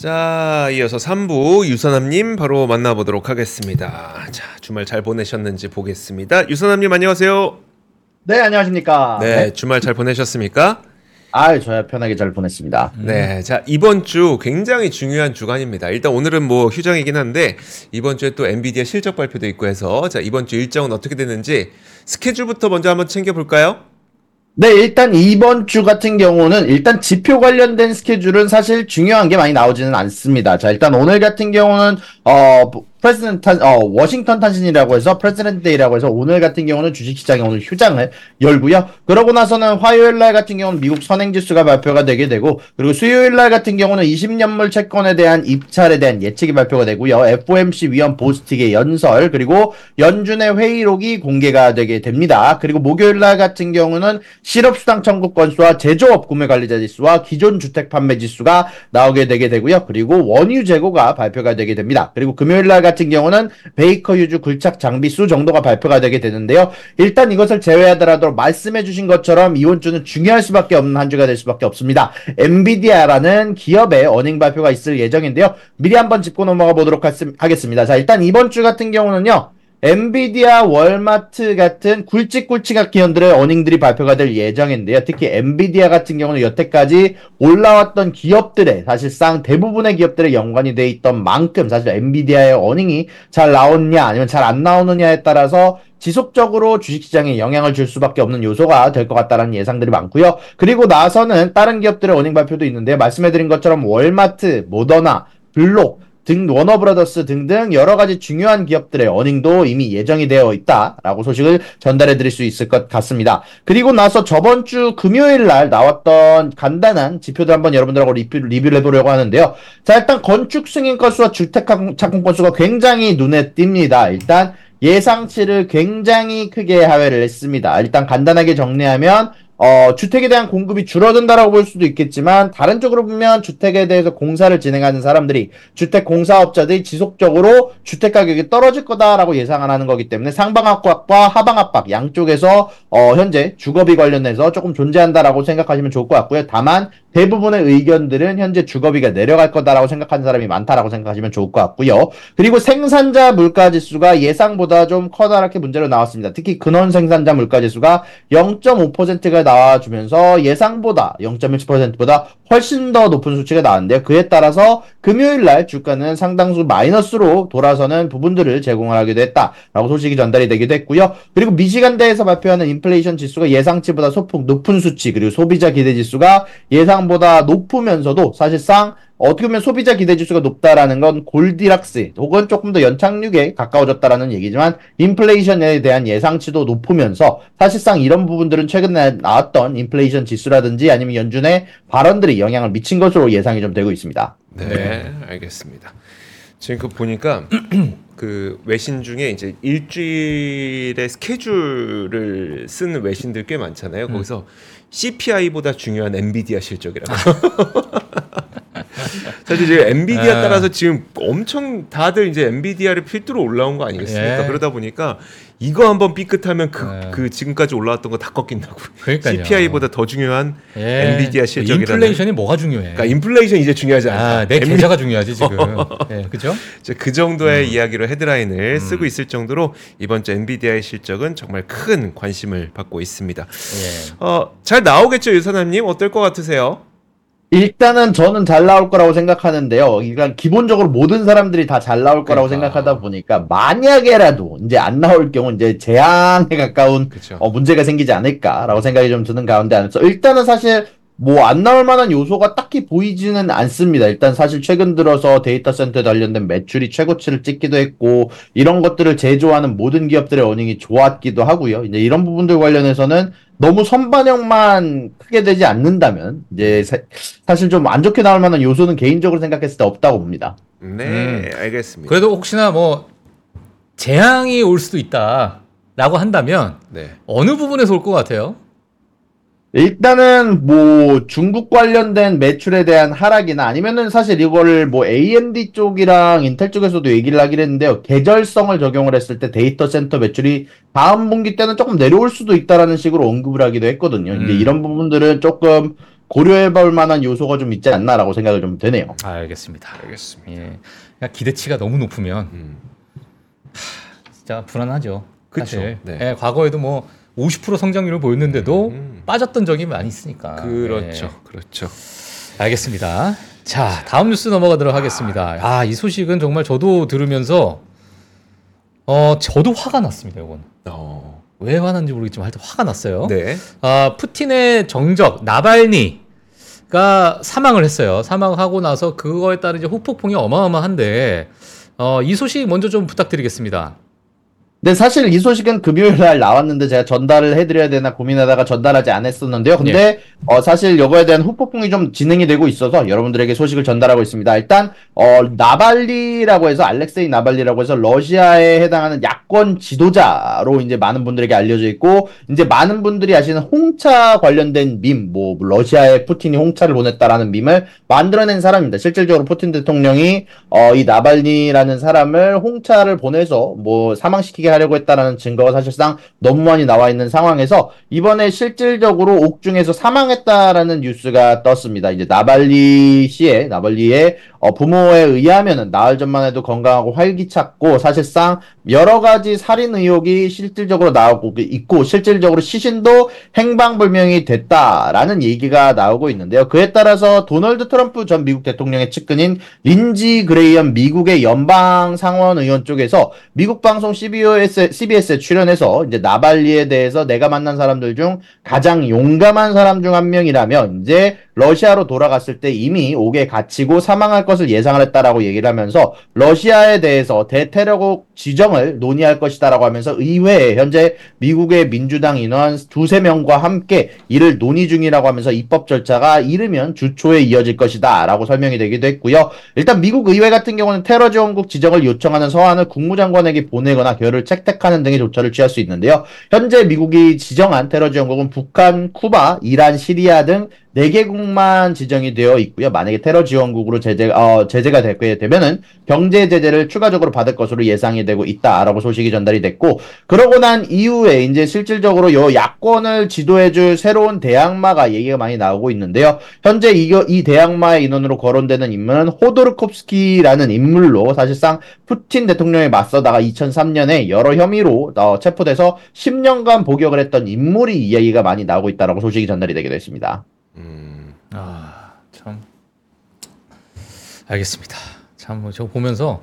자, 이어서 3부 유선남님 바로 만나보도록 하겠습니다. 자, 주말 잘 보내셨는지 보겠습니다. 유선남님 안녕하세요. 네, 안녕하십니까. 네, 주말 잘 보내셨습니까? 아, 저야 편하게 잘 보냈습니다. 네, 자 이번 주 굉장히 중요한 주간입니다. 일단 오늘은 뭐 휴장이긴 한데 이번 주에 또 엔비디아 실적 발표도 있고 해서 자 이번 주 일정은 어떻게 되는지 스케줄부터 먼저 한번 챙겨 볼까요? 네, 일단 이번 주 같은 경우는 일단 지표 관련된 스케줄은 사실 중요한 게 많이 나오지는 않습니다. 자, 일단 오늘 같은 경우는 어 President 탄, 어, 워싱턴 탄신이라고 해서 President Day라고 해서 오늘 같은 경우는 주식시장이 오늘 휴장을 열고요. 그러고 나서는 화요일 날 같은 경우는 미국 선행지수가 발표가 되게 되고 그리고 수요일 날 같은 경우는 20년물 채권에 대한 입찰에 대한 예측이 발표가 되고요. FOMC 위원 보스틱의 연설 그리고 연준의 회의록이 공개가 되게 됩니다. 그리고 목요일 날 같은 경우는 실업수당 청구 건수와 제조업 구매 관리자 지수와 기존 주택 판매 지수가 나오게 되게 되고요. 그리고 원유 재고가 발표가 되게 됩니다. 그리고 금요일 날 같은 경우는 베이커 휴즈 굴착 장비 수 정도가 발표가 되게 되는데요. 일단 이것을 제외하더라도 말씀해 주신 것처럼 이번 주는 중요할 수밖에 없는 한 주가 될 수밖에 없습니다. 엔비디아라는 기업의 earning 발표가 있을 예정인데요. 미리 한번 짚고 넘어가 보도록 하겠습니다. 자, 일단 이번 주 같은 경우는요. 엔비디아, 월마트 같은 굵직굵직한 기업들의 earning들이 발표가 될 예정인데요. 특히 엔비디아 같은 경우는 여태까지 올라왔던 기업들의 사실상 대부분의 기업들의 연관이 돼 있던 만큼 사실 엔비디아의 earning이 잘 나오느냐 아니면 잘 안 나오느냐에 따라서 지속적으로 주식시장에 영향을 줄 수밖에 없는 요소가 될 것 같다는 예상들이 많고요. 그리고 나서는 다른 기업들의 earning 발표도 있는데 말씀해드린 것처럼 월마트, 모더나, 블록 등 워너브라더스 등등 여러 가지 중요한 기업들의 earning도 이미 예정이 되어 있다라고 소식을 전달해 드릴 수 있을 것 같습니다. 그리고 나서 저번 주 금요일 날 나왔던 간단한 지표들 한번 여러분들하고 리뷰, 리뷰를 해보려고 하는데요. 자, 일단 건축 승인 건수와 주택 착공 건수가 굉장히 눈에 띕니다. 일단 예상치를 굉장히 크게 하회를 했습니다. 일단 간단하게 정리하면 어, 주택에 대한 공급이 줄어든다라고 볼 수도 있겠지만 다른 쪽으로 보면 주택에 대해서 공사를 진행하는 사람들이 주택 공사업자들이 지속적으로 주택 가격이 떨어질 거다라고 예상을 하는 거기 때문에 상방 압박과 하방 압박 양쪽에서 어, 현재 주거비 관련해서 조금 존재한다라고 생각하시면 좋을 것 같고요. 다만 대부분의 의견들은 현재 주거비가 내려갈 거다라고 생각하는 사람이 많다라고 생각하시면 좋을 것 같고요. 그리고 생산자 물가 지수가 예상보다 좀 커다랗게 문제로 나왔습니다. 특히 근원 생산자 물가 지수가 0.5%가 나와주면서 예상보다 0.1%보다 훨씬 더 높은 수치가 나왔는데요. 그에 따라서 금요일 날 주가는 상당수 마이너스로 돌아서는 부분들을 제공을 하기도 했다라고 소식이 전달이 되기도 했고요. 그리고 미시간대에서 발표하는 인플레이션 지수가 예상치보다 소폭 높은 수치 그리고 소비자 기대 지수가 예상보다 높으면서도 사실상 어떻게 보면 소비자 기대 지수가 높다라는 건 골디락스 혹은 조금 더 연착륙에 가까워졌다라는 얘기지만 인플레이션에 대한 예상치도 높으면서 사실상 이런 부분들은 최근에 나왔던 인플레이션 지수라든지 아니면 연준의 발언들이 영향을 미친 것으로 예상이 좀 되고 있습니다. 네, 네. 알겠습니다. 지금 그 보니까 그 외신 중에 이제 일주일의 스케줄을 쓴 외신들 꽤 많잖아요. 음. 거기서 CPI보다 중요한 엔비디아 실적이라고. 사실 지금 엔비디아 아. 따라서 지금 엄청 다들 이제 엔비디아를 필두로 올라온 거 아니겠습니까? 예. 그러다 보니까 이거 한번 삐끗하면 그, 예. 그 지금까지 올라왔던 거 다 꺾인다고. 그러니까요. CPI보다 더 중요한 예. 엔비디아 실적이라. 인플레이션이 뭐가 중요해? 그러니까 인플레이션 이제 중요하지 않아. 아, 내 엔비... 계좌가 중요하지 지금. 예, 그죠? 그 정도의 음. 이야기로 헤드라인을 음. 쓰고 있을 정도로 이번 주 엔비디아의 실적은 정말 큰 관심을 받고 있습니다. 예. 어, 잘 나오겠죠 유선남님 어떨 것 같으세요? 일단은 저는 잘 나올 거라고 생각하는데요. 그러니까 기본적으로 모든 사람들이 다 잘 나올 거라고 그러니까. 생각하다 보니까 만약에라도 이제 안 나올 경우 이제 재앙에 가까운 어, 문제가 생기지 않을까라고 생각이 좀 드는 가운데 안에서 일단은 사실 뭐 안 나올 만한 요소가 딱히 보이지는 않습니다. 일단 사실 최근 들어서 데이터 센터에 관련된 매출이 최고치를 찍기도 했고 이런 것들을 제조하는 모든 기업들의 어닝이 좋았기도 하고요. 이제 이런 부분들 관련해서는 너무 선반영만 크게 되지 않는다면 이제 사, 실 좀 안 좋게 나올 만한 요소는 개인적으로 생각했을 때 없다고 봅니다. 네, 음. 알겠습니다. 그래도 혹시나 뭐 재앙이 올 수도 있다라고 한다면 네. 어느 부분에서 올 것 같아요? 일단은 뭐 중국 관련된 매출에 대한 하락이나 아니면은 사실 이거를 뭐 AMD 쪽이랑 인텔 쪽에서도 얘기를 하긴 했는데요. 계절성을 적용을 했을 때 데이터 센터 매출이 다음 분기 때는 조금 내려올 수도 있다라는 식으로 언급을 하기도 했거든요. 음. 이제 이런 부분들은 조금 고려해 볼 만한 요소가 좀 있지 않나라고 생각을 좀 되네요. 알겠습니다. 알겠습니다. 예. 그러니까 기대치가 너무 높으면 음. 진짜 불안하죠. 그쵸. 사실. 네. 예, 과거에도 뭐 50% 성장률을 보였는데도 음. 빠졌던 적이 많이 있으니까. 그렇죠, 예. 그렇죠. 알겠습니다. 자, 다음 뉴스 넘어가도록 하겠습니다. 아, 이 소식은 정말 저도 들으면서 어, 저도 화가 났습니다, 이건. 어, 왜 화났는지 모르겠지만 하여튼 화가 났어요. 네, 아, 푸틴의 정적 나발니 가 사망을 했어요. 사망하고 나서 그거에 따른 이제 후폭풍이 어마어마한데 어, 이 소식 먼저 좀 부탁드리겠습니다. 근데 사실 이 소식은 금요일 날 나왔는데 제가 전달을 해드려야 되나 고민하다가 전달하지 않았었는데요. 근데 어, 사실 이거에 대한 후폭풍이 좀 진행이 되고 있어서 여러분들에게 소식을 전달하고 있습니다. 일단 어, 나발리라고 해서 알렉세이 나발리라고 해서 러시아에 해당하는 야권 지도자로 이제 많은 분들에게 알려져 있고 이제 많은 분들이 아시는 홍차 관련된 밈, 뭐 러시아에 푸틴이 홍차를 보냈다라는 밈을 만들어낸 사람입니다. 실질적으로 푸틴 대통령이 어, 이 나발리라는 사람을 홍차를 보내서 뭐 사망시키게 하려고 했다라는 증거가 사실상 너무 많이 나와 있는 상황에서 이번에 실질적으로 옥중에서 사망했다라는 뉴스가 떴습니다. 이제 나발리 씨의 나발리의 어, 부모에 의하면은 나흘 전만 해도 건강하고 활기찼고 사실상 여러 가지 살인 의혹이 실질적으로 나오고 있고 실질적으로 시신도 행방불명이 됐다라는 얘기가 나오고 있는데요. 그에 따라서 도널드 트럼프 전 미국 대통령의 측근인 린지 그레이엄 미국의 연방 상원 의원 쪽에서 미국 방송 CBS, CBS에 출연해서 이제 나발리에 대해서 내가 만난 사람들 중 가장 용감한 사람 중 한 명이라면 이제 러시아로 돌아갔을 때 이미 옥에 갇히고 사망할 것을 예상을 했다라고 얘기를 하면서 러시아에 대해서 대테러국 지정을 논의할 것이다라고 하면서 의회에 현재 미국의 민주당 인원 두세 명과 함께 이를 논의 중이라고 하면서 입법 절차가 이르면 주초에 이어질 것이다라고 설명이 되기도 했고요. 일단 미국 의회 같은 경우는 테러 지원국 지정을 요청하는 서한을 국무장관에게 보내거나 결을 채택하는 등의 조처를 취할 수 있는데요. 현재 미국이 지정한 테러 지원국은 북한, 쿠바, 이란, 시리아 등 4개국만 지정이 되어 있고요. 만약에 테러 지원국으로 제재, 어, 제재가 되게 되면은 경제 제재를 추가적으로 받을 것으로 예상이 되고 있다라고 소식이 전달이 됐고, 그러고 난 이후에 이제 실질적으로 요 야권을 지도해줄 새로운 대항마가 얘기가 많이 나오고 있는데요. 현재 이거, 이 대항마의 인원으로 거론되는 인물은 호도르콥스키라는 인물로 사실상 푸틴 대통령에 맞서다가 2003년에 여러 혐의로 어, 체포돼서 10년간 복역을 했던 인물이 이야기가 많이 나오고 있다라고 소식이 전달이 되기도 했습니다. 음, 아, 참. 알겠습니다. 참, 뭐, 저 보면서,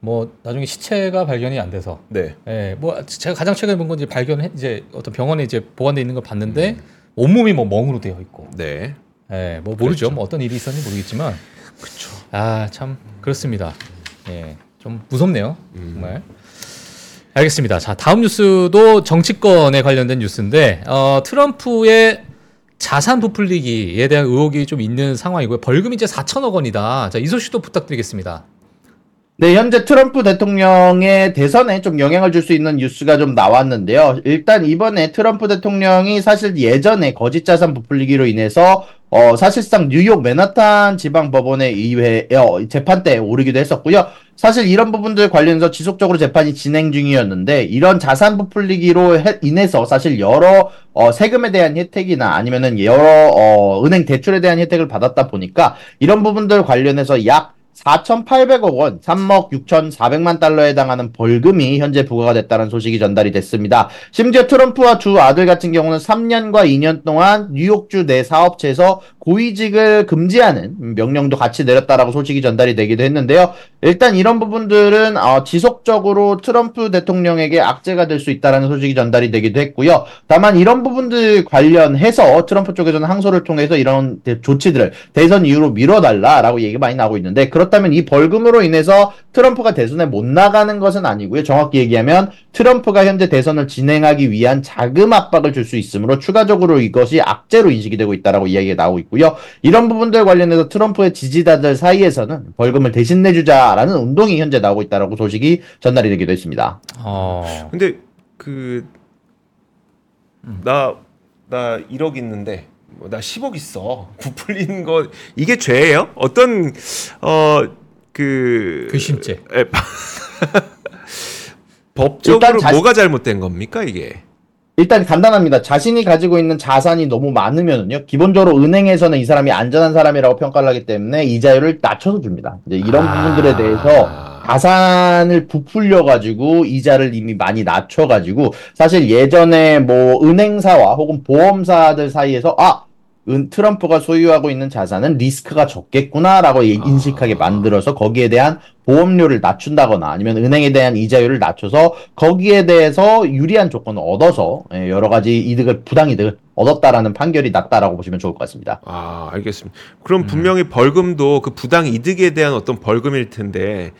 뭐, 나중에 시체가 발견이 안 돼서, 네, 예, 뭐, 제가 가장 최근에 본 건 이제 발견, 이제 어떤 병원에 이제 보관돼 있는 걸 봤는데, 온몸이 뭐 멍으로 되어 있고, 네, 예, 뭐 모르죠. 그렇죠. 뭐 어떤 일이 있었는지 모르겠지만, 그렇죠. 아, 참, 그렇습니다. 예, 좀 무섭네요. 음. 정말. 알겠습니다. 자, 다음 뉴스도 정치권에 관련된 뉴스인데, 어, 트럼프의 자산 부풀리기에 대한 의혹이 좀 있는 상황이고요. 벌금이 이제 4천억 원이다. 자, 이 소식도 부탁드리겠습니다. 네, 현재 트럼프 대통령의 대선에 좀 영향을 줄 수 있는 뉴스가 좀 나왔는데요. 일단 이번에 트럼프 대통령이 사실 예전에 거짓 자산 부풀리기로 인해서 어, 사실상 뉴욕 맨하탄 지방 법원의 의회 어, 재판대에 오르기도 했었고요. 사실 이런 부분들 관련해서 지속적으로 재판이 진행 중이었는데 이런 자산 부풀리기로 해, 인해서 사실 여러 어, 세금에 대한 혜택이나 아니면은 여러 어, 은행 대출에 대한 혜택을 받았다 보니까 이런 부분들 관련해서 약 4,800억 원, 3억 6,400만 달러에 해당하는 벌금이 현재 부과가 됐다는 소식이 전달이 됐습니다. 심지어 트럼프와 두 아들 같은 경우는 3년과 2년 동안 뉴욕주 내 사업체에서 고위직을 금지하는 명령도 같이 내렸다라고 소식이 전달이 되기도 했는데요. 일단 이런 부분들은 어, 지속적으로 트럼프 대통령에게 악재가 될 수 있다는 소식이 전달이 되기도 했고요. 다만 이런 부분들 관련해서 트럼프 쪽에서는 항소를 통해서 이런 대- 조치들을 대선 이후로 미뤄달라라고 얘기가 많이 나오고 있는데 그렇 다면 이 벌금으로 인해서 트럼프가 대선에 못 나가는 것은 아니고요. 정확히 얘기하면 트럼프가 현재 대선을 진행하기 위한 자금 압박을 줄 수 있으므로 추가적으로 이것이 악재로 인식이 되고 있다라고 이야기가 나오고 있고요. 이런 부분들 관련해서 트럼프의 지지자들 사이에서는 벌금을 대신 내주자라는 운동이 현재 나오고 있다라고 소식이 전달이 되기도 했습니다. 어, 근데 그 나 나 1억 있는데 뭐 나 10억 있어. 부풀리는 거 이게 죄예요? 어떤 어그 괘씸죄. 법적으로 일단 자신- 뭐가 잘못된 겁니까 이게? 일단 간단합니다. 자신이 가지고 있는 자산이 너무 많으면은요, 기본적으로 은행에서는 이 사람이 안전한 사람이라고 평가를 하기 때문에 이자율을 낮춰서 줍니다. 이제 이런 아. 부분들에 대해서 자산을 부풀려 가지고 이자를 이미 많이 낮춰 가지고 사실 예전에 뭐 은행사와 혹은 보험사들 사이에서 아 은, 트럼프가 소유하고 있는 자산은 리스크가 적겠구나라고 예- 인식하게 만들어서 거기에 대한 보험료를 낮춘다거나 아니면 은행에 대한 이자율을 낮춰서 거기에 대해서 유리한 조건을 얻어서 예, 여러 가지 이득을 부당 이득을 얻었다라는 판결이 났다라고 보시면 좋을 것 같습니다. 아, 알겠습니다. 그럼 분명히 벌금도 그 부당 이득에 대한 어떤 벌금일 텐데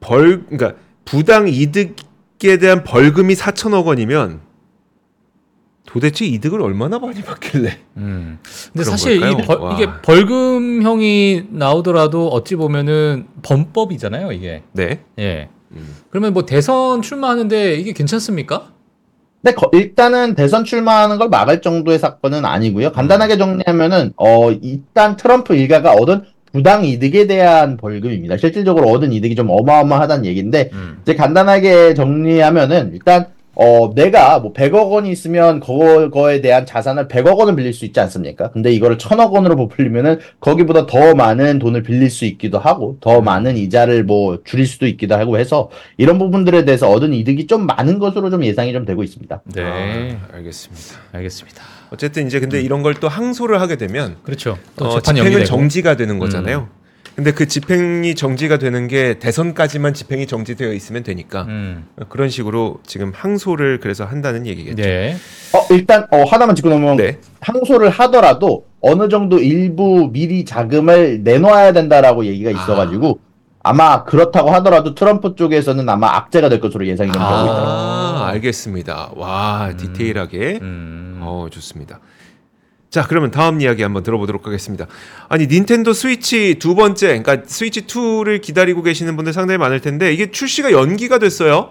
벌 그러니까 부당 이득에 대한 벌금이 4천억 원이면 도대체 이득을 얼마나 많이 받길래? 음. 근데 사실? 벌, 와. 이게 벌금형이 나오더라도 어찌 보면은 범법이잖아요, 이게. 네. 예. 음. 그러면 뭐 대선 출마하는데 이게 괜찮습니까? 근데 거- 일단은 대선 출마하는 걸 막을 정도의 사건은 아니고요. 간단하게 정리하면은 어 일단 트럼프 일가가 얻은 부당 이득에 대한 벌금입니다. 실질적으로 얻은 이득이 좀 어마어마하다는 얘기인데 음. 이제 간단하게 정리하면은 일단 어 내가 뭐 100억 원이 있으면 그거에 대한 자산을 100억 원을 빌릴 수 있지 않습니까? 근데 이거를 1000억 원으로 부풀리면은 거기보다 더 많은 돈을 빌릴 수 있기도 하고 더 많은 이자를 뭐 줄일 수도 있기도 하고 해서 이런 부분들에 대해서 얻은 이득이 좀 많은 것으로 좀 예상이 좀 되고 있습니다. 네. 아, 알겠습니다. 알겠습니다. 어쨌든 이제 근데 이런 걸 또 항소를 하게 되면 그렇죠. 또 어, 재판 집행은. 정지가 되는 거잖아요. 근데 그 집행이 정지가 되는 게 대선까지만 집행이 정지되어 있으면 되니까 음. 그런 식으로 지금 항소를 그래서 한다는 얘기겠죠. 네. 어 일단 어 하나만 짚고 넘어가면 네. 항소를 하더라도 어느 정도 일부 미리 자금을 내놓아야 된다라고 얘기가 있어가지고 아 마 그렇다고 하더라도 트럼프 쪽에서는 아마 악재가 될 것으로 예상이 좀 되고 아. 있더라고요. 아, 알겠습니다. 와, 디테일하게. 음. 어, 좋습니다. 자, 그러면 다음 이야기 한번 들어보도록 하겠습니다. 아니, 닌텐도 스위치 두 번째, 그러니까 스위치 2를 기다리고 계시는 분들 상당히 많을 텐데 이게 출시가 연기가 됐어요.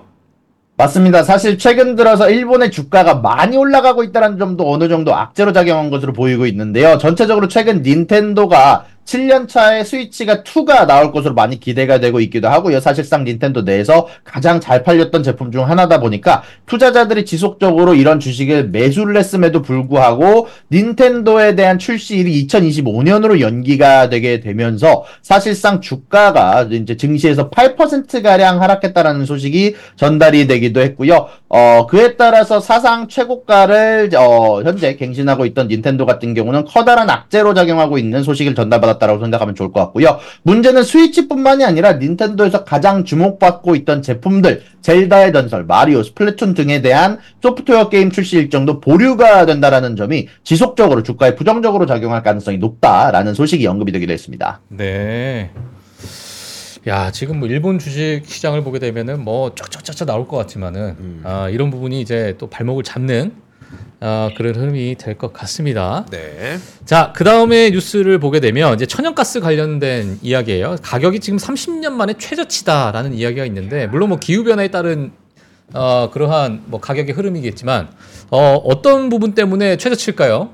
맞습니다. 사실 최근 들어서 일본의 주가가 많이 올라가고 있다는 점도 어느 정도 악재로 작용한 것으로 보이고 있는데요. 전체적으로 최근 닌텐도가 7년 차에 스위치가 2가 나올 것으로 많이 기대가 되고 있기도 하고요. 사실상 닌텐도 내에서 가장 잘 팔렸던 제품 중 하나다 보니까 투자자들이 지속적으로 이런 주식을 매수를 했음에도 불구하고 닌텐도에 대한 출시일이 2025년으로 연기가 되게 되면서 사실상 주가가 이제 증시에서 8% 가량 하락했다라는 소식이 전달이 되기도 했고요. 어 그에 따라서 사상 최고가를 어 현재 갱신하고 있던 닌텐도 같은 경우는 커다란 악재로 작용하고 있는 소식을 전달받았다 고 생각하면 좋을 것 같고요. 문제는 스위치뿐만이 아니라 닌텐도에서 가장 주목받고 있던 제품들 젤다의 전설, 마리오, 스플래툰 등에 대한 소프트웨어 게임 출시 일정도 보류가 된다라는 점이 지속적으로 주가에 부정적으로 작용할 가능성이 높다라는 소식이 언급이 되기도 했습니다. 네. 야 지금 뭐 일본 주식 시장을 보게 되면은 뭐 쫙쫙쫙쫙 나올 것 같지만은 음. 아, 이런 부분이 이제 또 발목을 잡는 아, 그런 흐름이 될 것 같습니다. 네. 자, 그 다음에 뉴스를 보게 되면 이제 천연가스 관련된 이야기예요. 가격이 지금 30년 만에 최저치다라는 이야기가 있는데 물론 뭐 기후 변화에 따른 어, 그러한 뭐 가격의 흐름이겠지만 어, 어떤 부분 때문에 최저치일까요?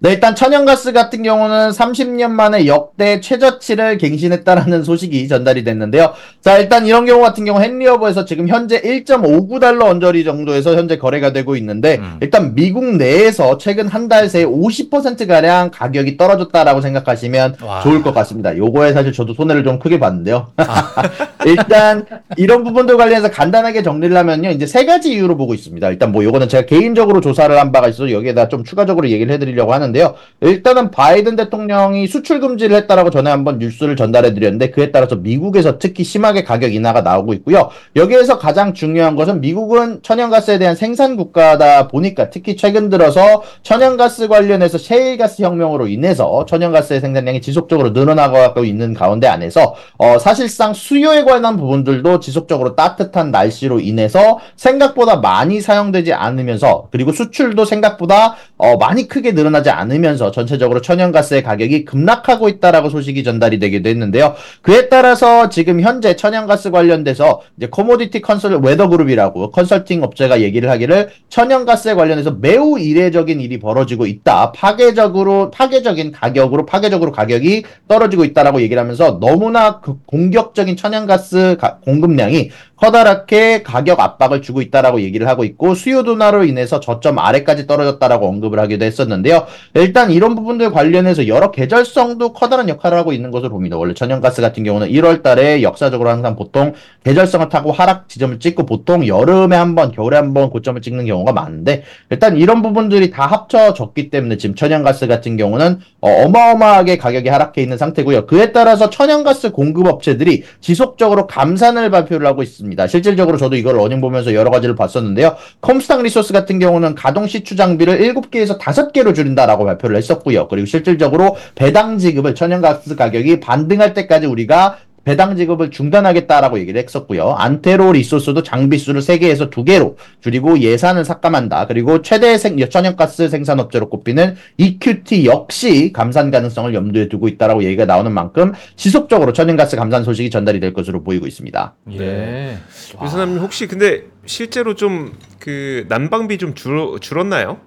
네, 일단 천연가스 같은 경우는 30년 만에 역대 최저치를 갱신했다라는 소식이 전달이 됐는데요. 자, 일단 이런 경우 같은 경우 헨리어버에서 지금 현재 1.59달러 언저리 정도에서 현재 거래가 되고 있는데 음. 일단 미국 내에서 최근 한 달 새에 50%가량 가격이 떨어졌다라고 생각하시면 와. 좋을 것 같습니다. 요거에 사실 저도 손해를 좀 크게 봤는데요. 일단 이런 부분들 관련해서 간단하게 정리를 하면요. 이제 세 가지 이유로 보고 있습니다. 일단 뭐 요거는 제가 개인적으로 조사를 한 바가 있어서 여기에다 좀 추가적으로 얘기를 해드리려고 하는데요. 일단은 바이든 대통령이 수출 금지를 했다라고 전에 한번 뉴스를 전달해 드렸는데 그에 따라서 미국에서 특히 심하게 가격 인하가 나오고 있고요. 여기에서 가장 중요한 것은 미국은 천연가스에 대한 생산 국가다 보니까 특히 최근 들어서 천연가스 관련해서 셰일가스 혁명으로 인해서 천연가스의 생산량이 지속적으로 늘어나고 있는 가운데 안에서 어, 사실상 수요에 관한 부분들도 지속적으로 따뜻한 날씨로 인해서 생각보다 많이 사용되지 않으면서 그리고 수출도 생각보다 어, 많이 크게 늘어나지 않으면서 전체적으로 천연가스의 가격이 급락하고 있다라고 소식이 전달이 되기도 했는데요. 그에 따라서 지금 현재 천연가스 관련돼서 이제 코모디티 컨설 웨더그룹이라고 컨설팅 업체가 얘기를 하기를 천연가스에 관련해서 매우 이례적인 일이 벌어지고 있다. 파괴적으로 파괴적인 가격으로 파괴적으로 가격이 떨어지고 있다라고 얘기를 하면서 너무나 그 공격적인 천연가스 가- 공급량이 커다랗게 가격 압박을 주고 있다라고 얘기를 하고 있고 수요 둔화로 인해서 저점 아래까지 떨어졌다라고 언급 을 하기도 했었는데요. 일단 이런 부분들 관련해서 여러 계절성도 커다란 역할을 하고 있는 것으로 봅니다. 원래 천연가스 같은 경우는 1월 달에 역사적으로 항상 보통 계절성을 타고 하락 지점을 찍고 보통 여름에 한 번, 겨울에 한 번 고점을 찍는 경우가 많은데 일단 이런 부분들이 다 합쳐졌기 때문에 지금 천연가스 같은 경우는 어, 마어마하게 가격이 하락해 있는 상태고요. 그에 따라서 천연가스 공급업체들이 지속적으로 감산을 발표를 하고 있습니다. 실질적으로 저도 이걸 earning 보면서 여러 가지를 봤었는데요. 컴스톡 리소스 같은 경우는 가동 시추 장비를 7개 에서 5개로 줄인다라고 발표를 했었고요. 그리고 실질적으로 배당 지급을 천연가스 가격이 반등할 때까지 우리가 배당 지급을 중단하겠다라고 얘기를 했었고요. 안테로 리소스도 장비 수를 3개에서 2개로 줄이고 예산을 삭감한다. 그리고 최대 생, 천연가스 생산업체로 꼽히는 EQT 역시 감산 가능성을 염두에 두고 있다라고 얘기가 나오는 만큼 지속적으로 천연가스 감산 소식이 전달이 될 것으로 보이고 있습니다. 예. 유선남님 혹시 근데 실제로 좀 그 난방비 좀 줄, 줄었나요?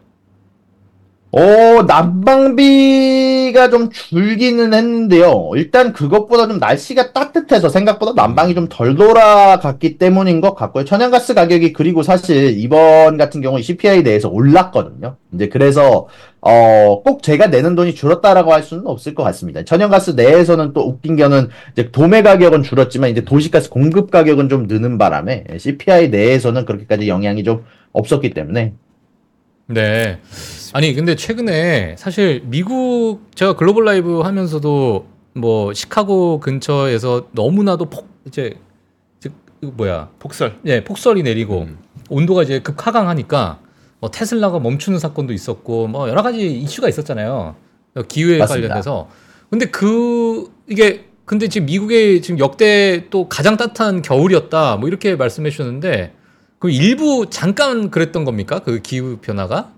어, 난방비가 좀 줄기는 했는데요. 일단 그것보다 좀 날씨가 따뜻해서 생각보다 난방이 좀 덜 돌아갔기 때문인 것 같고요. 천연가스 가격이 그리고 사실 이번 같은 경우 CPI 내에서 올랐거든요. 이제 그래서 어, 꼭 제가 내는 돈이 줄었다라고 할 수는 없을 것 같습니다. 천연가스 내에서는 또 웃긴 거는 이제 도매 가격은 줄었지만 이제 도시가스 공급 가격은 좀 느는 바람에 CPI 내에서는 그렇게까지 영향이 좀 없었기 때문에 네. 아니 근데 최근에 사실 미국 제가 글로벌 라이브 하면서도 뭐 시카고 근처에서 너무나도 폭 이제 즉 이거 뭐야 폭설. 예 폭설이 내리고 음. 온도가 이제 급 하강하니까 뭐 테슬라가 멈추는 사건도 있었고 뭐 여러 가지 이슈가 있었잖아요 기후에 맞습니다. 관련해서 근데 그 이게 근데 지금 미국의 지금 역대 또 가장 따뜻한 겨울이었다 뭐 이렇게 말씀해 주셨는데 그 일부 잠깐 그랬던 겁니까 그 기후 변화가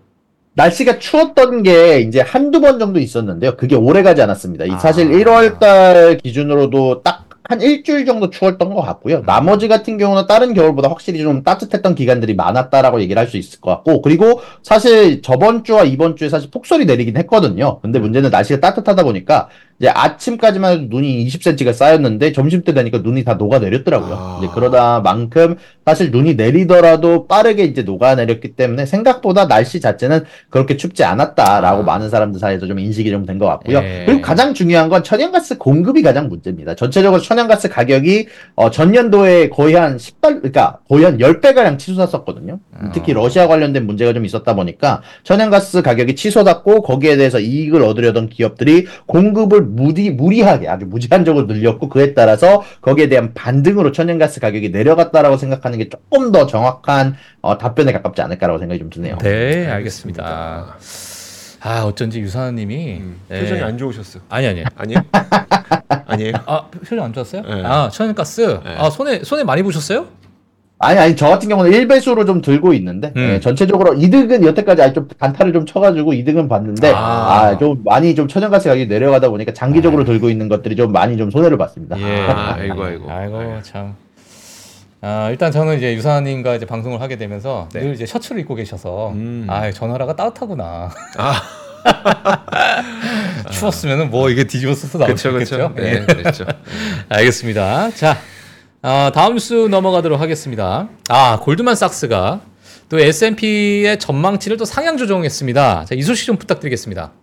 날씨가 추웠던 게 이제 한두 번 정도 있었는데요. 그게 오래 가지 않았습니다. 이 아. 사실 1월 달 기준으로도 딱 한 일주일 정도 추웠던 것 같고요. 나머지 같은 경우는 다른 겨울보다 확실히 좀 따뜻했던 기간들이 많았다라고 얘기를 할 수 있을 것 같고, 그리고 사실 저번 주와 이번 주에 사실 폭설이 내리긴 했거든요. 근데 문제는 날씨가 따뜻하다 보니까 이제 아침까지만 해도 눈이 20cm가 쌓였는데 점심 때 되니까 눈이 다 녹아내렸더라고요. 아. 이제 그러다 만큼 사실 눈이 내리더라도 빠르게 이제 녹아내렸기 때문에 생각보다 날씨 자체는 그렇게 춥지 않았다라고 아. 많은 사람들 사이에서 좀 인식이 좀 된 것 같고요. 예. 그리고 가장 중요한 건 천연가스 공급이 가장 문제입니다. 전체적으로 천연가스 가격이 어, 전년도에 거의 한 10달, 그러니까 거의 한 10배가량 치솟았었거든요. 아. 특히 러시아 관련된 문제가 좀 있었다 보니까 천연가스 가격이 치솟았고 거기에 대해서 이익을 얻으려던 기업들이 공급을 무리, 무리하게 아주 무제한적으로 늘렸고 그에 따라서 거기에 대한 반등으로 천연가스 가격이 내려갔다라고 생각하는 게 조금 더 정확한 어, 답변에 가깝지 않을까라고 생각이 좀 드네요. 네 알겠습니다 아 어쩐지 유사님이 음, 예. 표정이 안 좋으셨어요. 아니 아니 아니에요? 아니에요? 아 표정 안 좋았어요? 네. 아 천연가스 네. 아 손에 손에 많이 보셨어요? 아니, 아니, 저 같은 경우는 1배수로 좀 들고 있는데, 음. 예, 전체적으로 이득은 여태까지 아주 좀 단타를 좀 쳐가지고 이득은 봤는데, 아. 아, 좀 많이 좀 천연가스 가격이 내려가다 보니까 장기적으로 들고 있는 것들이 좀 많이 좀 손해를 봤습니다. 예. 아, 아이고, 아이고. 아이고 네. 참. 아 일단 저는 이제 유사님과 이제 방송을 하게 되면서 네. 늘 이제 셔츠를 입고 계셔서 음. 아 전화라가 따뜻하구나. 아, 추웠으면은 뭐 이게 뒤집어서도 나올 수 그렇죠, 있겠죠. 그렇죠. 예. 네, 그렇죠. 알겠습니다. 자, 어, 다음 뉴스 넘어가도록 하겠습니다. 아, 골드만삭스가 또 S&P의 전망치를 또 상향 조정했습니다. 자, 이 소식 좀 부탁드리겠습니다.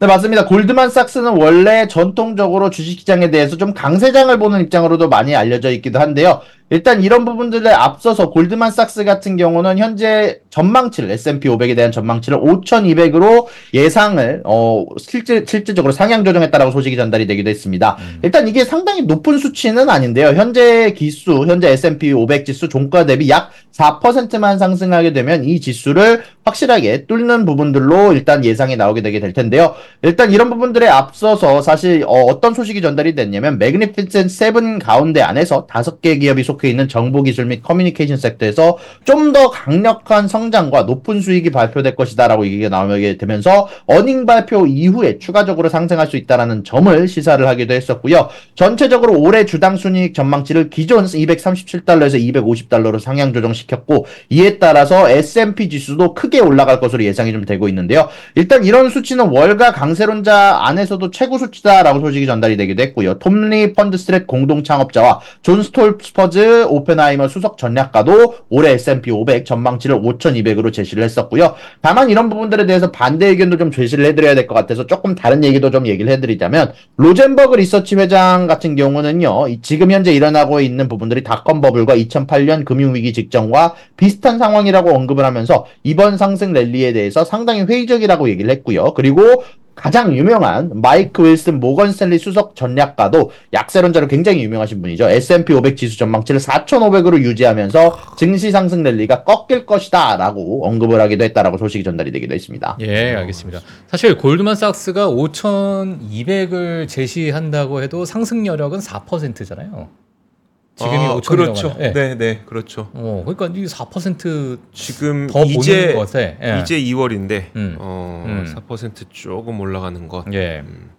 네, 맞습니다. 골드만삭스는 원래 전통적으로 주식시장에 대해서 좀 강세장을 보는 입장으로도 많이 알려져 있기도 한데요. 일단 이런 부분들에 앞서서 골드만삭스 같은 경우는 현재 전망치를 S&P 500에 대한 전망치를 5,200으로 예상을 어 실제 실질적으로 상향 조정했다라고 소식이 전달이 되기도 했습니다. 일단 이게 상당히 높은 수치는 아닌데요. 현재 기수, 현재 S&P 500 지수 종가 대비 약 4%만 상승하게 되면 이 지수를 확실하게 뚫는 부분들로 일단 예상이 나오게 되게 될 텐데요. 일단 이런 부분들에 앞서서 사실 어, 떤 소식이 전달이 됐냐면 매그니피센트 7 가운데 안에서 다섯 개 기업이 속해 있는 정보 기술 및 커뮤니케이션 섹터에서 좀 더 강력한 성장과 높은 수익이 발표될 것이다라고 얘기가 나오게 되면서 earning 발표 이후에 추가적으로 상승할 수 있다라는 점을 시사를 하기도 했었고요. 전체적으로 올해 주당 순이익 전망치를 기존 237달러에서 250달러로 상향 조정시켰고 이에 따라서 S&P 지수도 크게 올라갈 것으로 예상이 좀 되고 있는데요. 일단 이런 수치는 월가 강세론자 안에서도 최고 수치다라고 소식이 전달이 되기도 했고요. 톰 리 펀드스트랫 공동 창업자와 존 스톨츠퍼스 오펜하이머 수석 전략가도 올해 S&P 500 전망치를 5,200으로 제시를 했었고요. 다만 이런 부분들에 대해서 반대 의견도 좀 제시를 해드려야 될 것 같아서 조금 다른 얘기도 좀 얘기를 해드리자면 로젠버그 리서치 회장 같은 경우는요. 이 지금 현재 일어나고 있는 부분들이 닷컴 버블과 2008년 금융위기 직전과 비슷한 상황이라고 언급을 하면서 이번 상승 랠리에 대해서 상당히 회의적이라고 얘기를 했고요. 그리고 가장 유명한 마이크 윌슨 모건 스탠리 수석 전략가도 약세론자로 굉장히 유명하신 분이죠. S&P 500 지수 전망치를 4,500으로 유지하면서 증시 상승 랠리가 꺾일 것이다라고 언급을 하기도 했다라고 소식이 전달이 되기도 했습니다. 예, 알겠습니다. 사실 골드만삭스가 5,200을 제시한다고 해도 상승 여력은 4%잖아요. 지금이 아, 5,000이라고 그렇죠. 예. 네, 네, 그렇죠. 어, 그러니까 이게 4% 지금 더 이제 보는 것에 예. 이제 2월인데 음. 어, 음. 4% 조금 올라가는 것. 예. 음.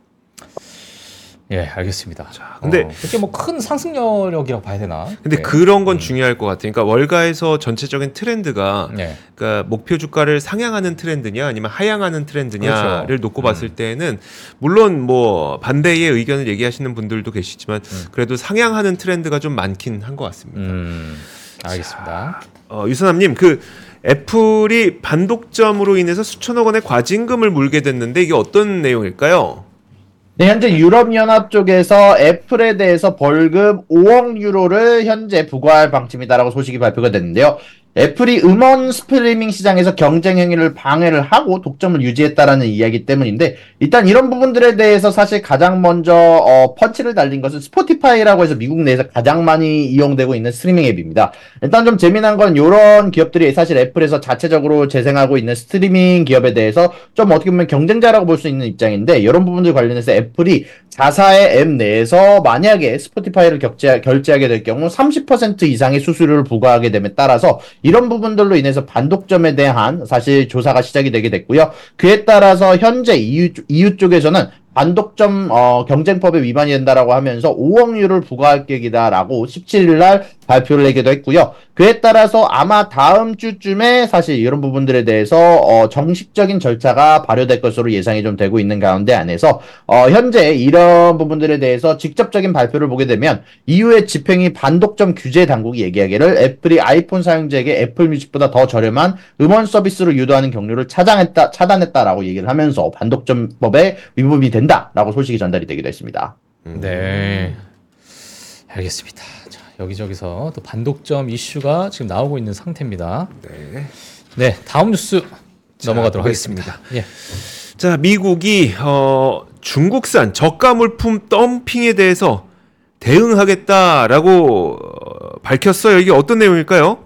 예, 알겠습니다. 자, 근데 어, 이게 뭐 큰 상승 여력이라고 봐야 되나? 근데 예. 그런 건 중요할 것 같아요. 그러니까 월가에서 전체적인 트렌드가 예. 그러니까 목표 주가를 상향하는 트렌드냐 아니면 하향하는 트렌드냐를 그렇죠. 놓고 봤을 때는 물론 뭐 반대의 의견을 얘기하시는 분들도 계시지만 음. 그래도 상향하는 트렌드가 좀 많긴 한 것 같습니다. 음. 알겠습니다. 어, 유사남님 그 애플이 반독점으로 인해서 수천억 원의 과징금을 물게 됐는데 이게 어떤 내용일까요? 네, 현재 유럽연합 쪽에서 애플에 대해서 벌금 5억 유로를 현재 부과할 방침이다라고 소식이 발표가 됐는데요. 애플이 음원 스트리밍 시장에서 경쟁 행위를 방해를 하고 독점을 유지했다라는 이야기 때문인데 일단 이런 부분들에 대해서 사실 가장 먼저 어, 펀치를 날린 것은 스포티파이라고 해서 미국 내에서 가장 많이 이용되고 있는 스트리밍 앱입니다. 일단 좀 재미난 건 이런 기업들이 사실 애플에서 자체적으로 재생하고 있는 스트리밍 기업에 대해서 좀 어떻게 보면 경쟁자라고 볼 수 있는 입장인데 이런 부분들 관련해서 애플이 자사의 앱 내에서 만약에 스포티파이를 결제하게 될 경우 30% 이상의 수수료를 부과하게 됨에 따라서 이런 부분들로 인해서 반독점에 대한 사실 조사가 시작이 되게 됐고요. 그에 따라서 현재 EU, 쪽에서는 반독점 어, 경쟁법에 위반이 된다라고 하면서 5억 유를 부과할 계획이다라고 17일 날 발표를 하기도 했고요. 그에 따라서 아마 다음 주쯤에 사실 이런 부분들에 대해서 어, 정식적인 절차가 발효될 것으로 예상이 좀 되고 있는 가운데 안에서 어, 현재 이런 부분들에 대해서 직접적인 발표를 보게 되면 EU의 집행위 반독점 규제 당국이 얘기하기를 애플이 아이폰 사용자에게 애플 뮤직보다 더 저렴한 음원 서비스로 유도하는 경로를 차단했다, 차단했다라고 얘기를 하면서 반독점법에 위법이 된다라고 소식이 전달이 되기도 했습니다. 음. 네. 알겠습니다. 자, 여기저기서 또 반독점 이슈가 지금 나오고 있는 상태입니다. 네. 네, 다음 뉴스 자, 넘어가도록 보겠습니다. 하겠습니다. 예. 자, 미국이 어, 중국산 저가 물품 덤핑에 대해서 대응하겠다라고 어, 밝혔어요. 이게 어떤 내용일까요?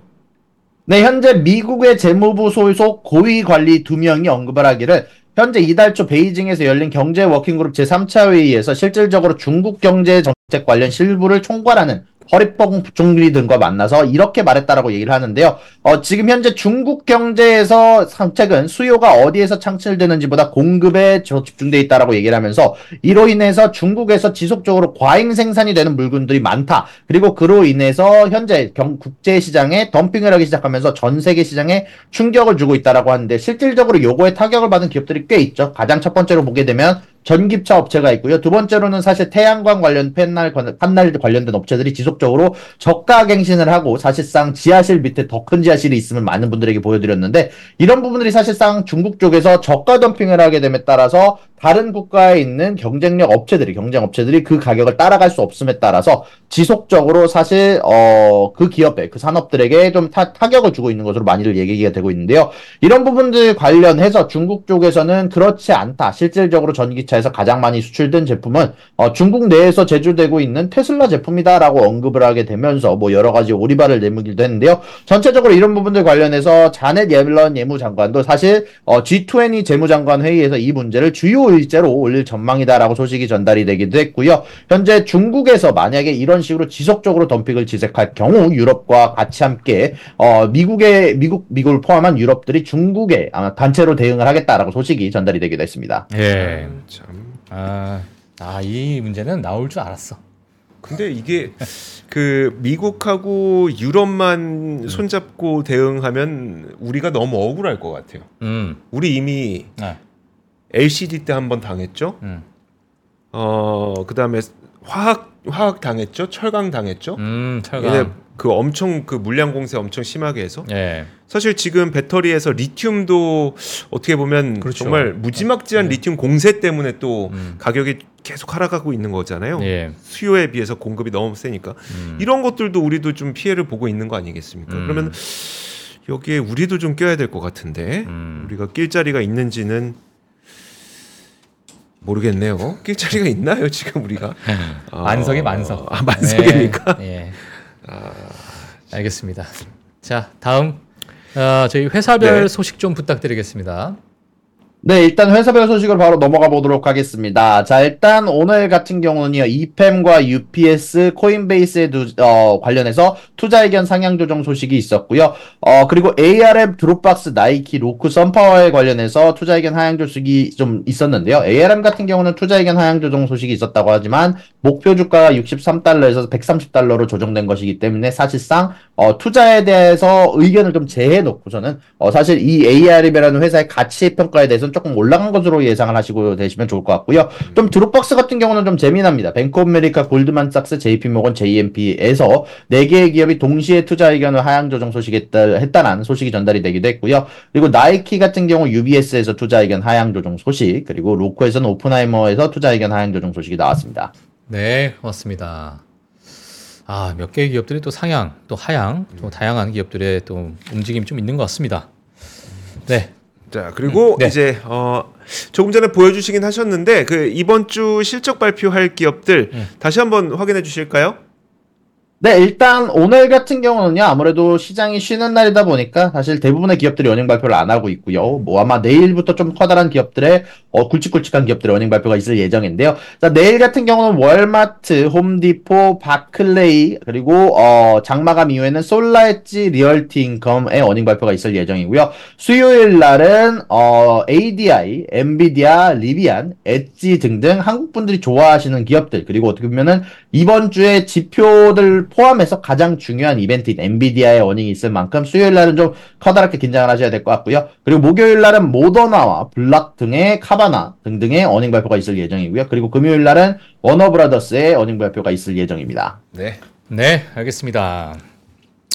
네, 현재 미국의 재무부 소속 고위 관리 두 명이 언급을 하기를 현재 이달 초 베이징에서 열린 경제 워킹그룹 제3차 회의에서 실질적으로 중국 경제 정책 관련 실부를 총괄하는 허리뽕 부총리 등과 만나서 이렇게 말했다라고 얘기를 하는데요. 어, 지금 현재 중국 경제에서 상책은 수요가 어디에서 창출되는지보다 공급에 저 집중돼 있다라고 얘기를 하면서 이로 인해서 중국에서 지속적으로 과잉 생산이 되는 물건들이 많다. 그리고 그로 인해서 현재 경, 국제 시장에 덤핑을 하기 시작하면서 전 세계 시장에 충격을 주고 있다라고 하는데 실질적으로 요거에 타격을 받은 기업들이 꽤 있죠. 가장 첫 번째로 보게 되면 전기차 업체가 있고요. 두 번째로는 사실 태양광 관련 관- 판넬 관련된 업체들이 지속적으로 저가 갱신을 하고 사실상 지하실 밑에 더 큰 지하실이 있으면 많은 분들에게 보여드렸는데 이런 부분들이 사실상 중국 쪽에서 저가 덤핑을 하게 됨에 따라서 다른 국가에 있는 경쟁력 업체들이 경쟁 업체들이 그 가격을 따라갈 수 없음에 따라서 지속적으로 사실 어 그 기업에 그 산업들에게 좀 타, 타격을 주고 있는 것으로 많이들 얘기가 되고 있는데요. 이런 부분들 관련해서 중국 쪽에서는 그렇지 않다. 실질적으로 전기차에서 가장 많이 수출된 제품은 어, 중국 내에서 제조되고 있는 테슬라 제품이다라고 언급을 하게 되면서 뭐 여러 가지 오리발을 내밀기도 했는데요. 전체적으로 이런 부분들 관련해서 자넷 옐런 예무장관도 사실 어, G20 재무장관 회의에서 이 문제를 주요 의제로 올릴 전망이다라고 소식이 전달이 되기도 했고요. 현재 중국에서 만약에 이런 식으로 지속적으로 덤픽을 지색할 경우 유럽과 같이 함께 어, 미국의 미국 미국을 포함한 유럽들이 중국에 아마 단체로 대응을 하겠다라고 소식이 전달이 되기도 했습니다. 예. 참. 아, 아, 이 문제는 나올 줄 알았어. 근데 이게 그 미국하고 유럽만 손잡고 대응하면 우리가 너무 억울할 것 같아요. 음. 우리 이미 네. LCD 때 한 번 당했죠. 음. 어 그다음에 화학 화학 당했죠. 철강 당했죠. 음, 철강. 그 엄청 그 물량 공세 엄청 심하게 해서 예. 사실 지금 배터리에서 리튬도 어떻게 보면 그렇죠. 정말 무지막지한 리튬 공세 때문에 또 음. 가격이 계속 하락하고 있는 거잖아요. 예. 수요에 비해서 공급이 너무 세니까 음. 이런 것들도 우리도 좀 피해를 보고 있는 거 아니겠습니까? 음. 그러면 여기에 우리도 좀 껴야 될 것 같은데 음. 우리가 낄 자리가 있는지는 모르겠네요. 낄 자리가 있나요 지금 우리가? 어, 만석이 만석. 아 만석입니까? 예. 예. 알겠습니다. 자, 다음 어, 저희 회사별 네. 소식 좀 부탁드리겠습니다. 네, 일단 회사별 소식으로 바로 넘어가 보도록 하겠습니다. 자, 일단 오늘 같은 경우는요, 이팸과 UPS, 코인베이스에 두, 어, 관련해서 투자 의견 상향 조정 소식이 있었고요. 어, 그리고 ARM, 드롭박스, 나이키, 로크, 선파워에 관련해서 투자 의견 하향 조정이 좀 있었는데요. ARM 같은 경우는 투자 의견 하향 조정 소식이 있었다고 하지만 목표 주가가 63달러에서 130달러로 조정된 것이기 때문에 사실상 어, 투자에 대해서 의견을 좀 제외해 놓고서는 어, 사실 이 ARM이라는 회사의 가치 평가에 대해서는 조금 올라간 것으로 예상을 하시고 되시면 좋을 것 같고요. 좀 드롭박스 같은 경우는 좀 재미납니다. 뱅크 오브 아메리카, 골드만삭스, JP모건, JMP에서 4개의 기업이 동시에 투자 의견을 하향 조정 소식이 했다, 했다는 소식이 전달이 되기도 했고요. 그리고 나이키 같은 경우 UBS에서 투자 의견 하향 조정 소식, 그리고 로쿠에서는 오펜하이머에서 투자 의견 하향 조정 소식이 나왔습니다. 네, 고맙습니다. 아, 몇 개의 기업들이 또 상향, 또 하향, 또 다양한 기업들의 또 움직임이 좀 있는 것 같습니다. 네, 자 그리고 네. 이제 어 조금 전에 보여주시긴 하셨는데 그 이번 주 실적 발표할 기업들 음. 다시 한번 확인해 주실까요? 네, 일단 오늘 같은 경우는요, 아무래도 시장이 쉬는 날이다 보니까 사실 대부분의 기업들이 어닝 발표를 안 하고 있고요. 뭐 아마 내일부터 좀 커다란 기업들의 어, 굵직굵직한 기업들의 어닝 발표가 있을 예정인데요. 자, 내일 같은 경우는 월마트, 홈디포, 바클레이, 그리고 어, 장마감 이후에는 솔라엣지, 리얼티 인컴의 어닝 발표가 있을 예정이고요. 수요일 날은 어, ADI, 엔비디아, 리비안, 엣시 등등 한국 분들이 좋아하시는 기업들 그리고 어떻게 보면은 이번 주에 지표들 포함해서 가장 중요한 이벤트인 엔비디아의 어닝이 있을 만큼 수요일 날은 좀 커다랗게 긴장을 하셔야 될 것 같고요. 그리고 목요일 날은 모더나와 블락 등의 카바나 등등의 어닝 발표가 있을 예정이고요. 그리고 금요일 날은 워너브라더스의 어닝 발표가 있을 예정입니다. 네. 네, 알겠습니다.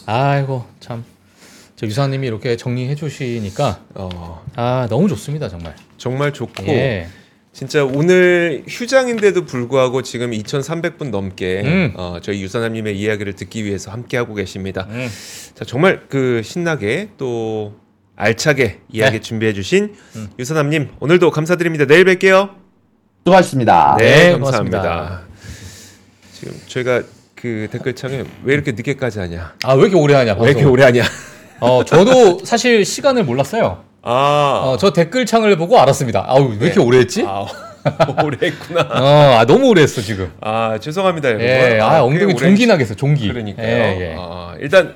아이고 참, 저 유사님이 이렇게 정리해 주시니까 어 아 너무 좋습니다 정말. 정말 좋고 예, 진짜 오늘 휴장인데도 불구하고 지금 2,300분 넘게 음. 어, 저희 유사남님의 이야기를 듣기 위해서 함께 하고 계십니다. 음, 자 정말 그 신나게 또 알차게 이야기 네. 준비해 주신 음. 유사남님 오늘도 감사드립니다. 내일 뵐게요. 수고하셨습니다. 네, 감사합니다. 고맙습니다. 지금 저희가 그 댓글창에 왜 이렇게 늦게까지 하냐? 아 왜 이렇게 오래 하냐 왜 이렇게 방송. 오래 하냐? 어 저도 사실 시간을 몰랐어요. 아, 어, 저 댓글창을 보고 알았습니다. 아우 왜 이렇게 오래 했지? 아 오래 했구나. 어, 아, 너무 오래 했어 지금. 아 죄송합니다 여러분. 예, 아, 꽤 엉덩이 종기 나겠어 종기. 그러니까요. 예, 예. 아, 일단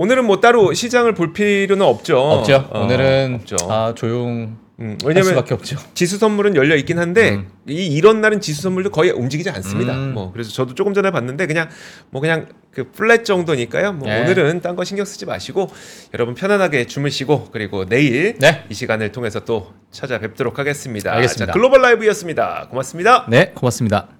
오늘은 뭐 따로 시장을 볼 필요는 없죠. 없죠. 어, 오늘은 없죠. 아 조용. 음, 할 왜냐면 수밖에 없죠. 지수 선물은 열려 있긴 한데 음. 이 이런 날은 지수 선물도 거의 움직이지 않습니다. 음. 뭐 그래서 저도 조금 전에 봤는데 그냥 뭐 그냥 그 플랫 정도니까요. 뭐 네. 오늘은 딴 거 신경 쓰지 마시고 여러분 편안하게 주무시고 그리고 내일 네. 이 시간을 통해서 또 찾아뵙도록 하겠습니다. 알겠습니다. 자, 글로벌 라이브였습니다. 고맙습니다. 네, 고맙습니다.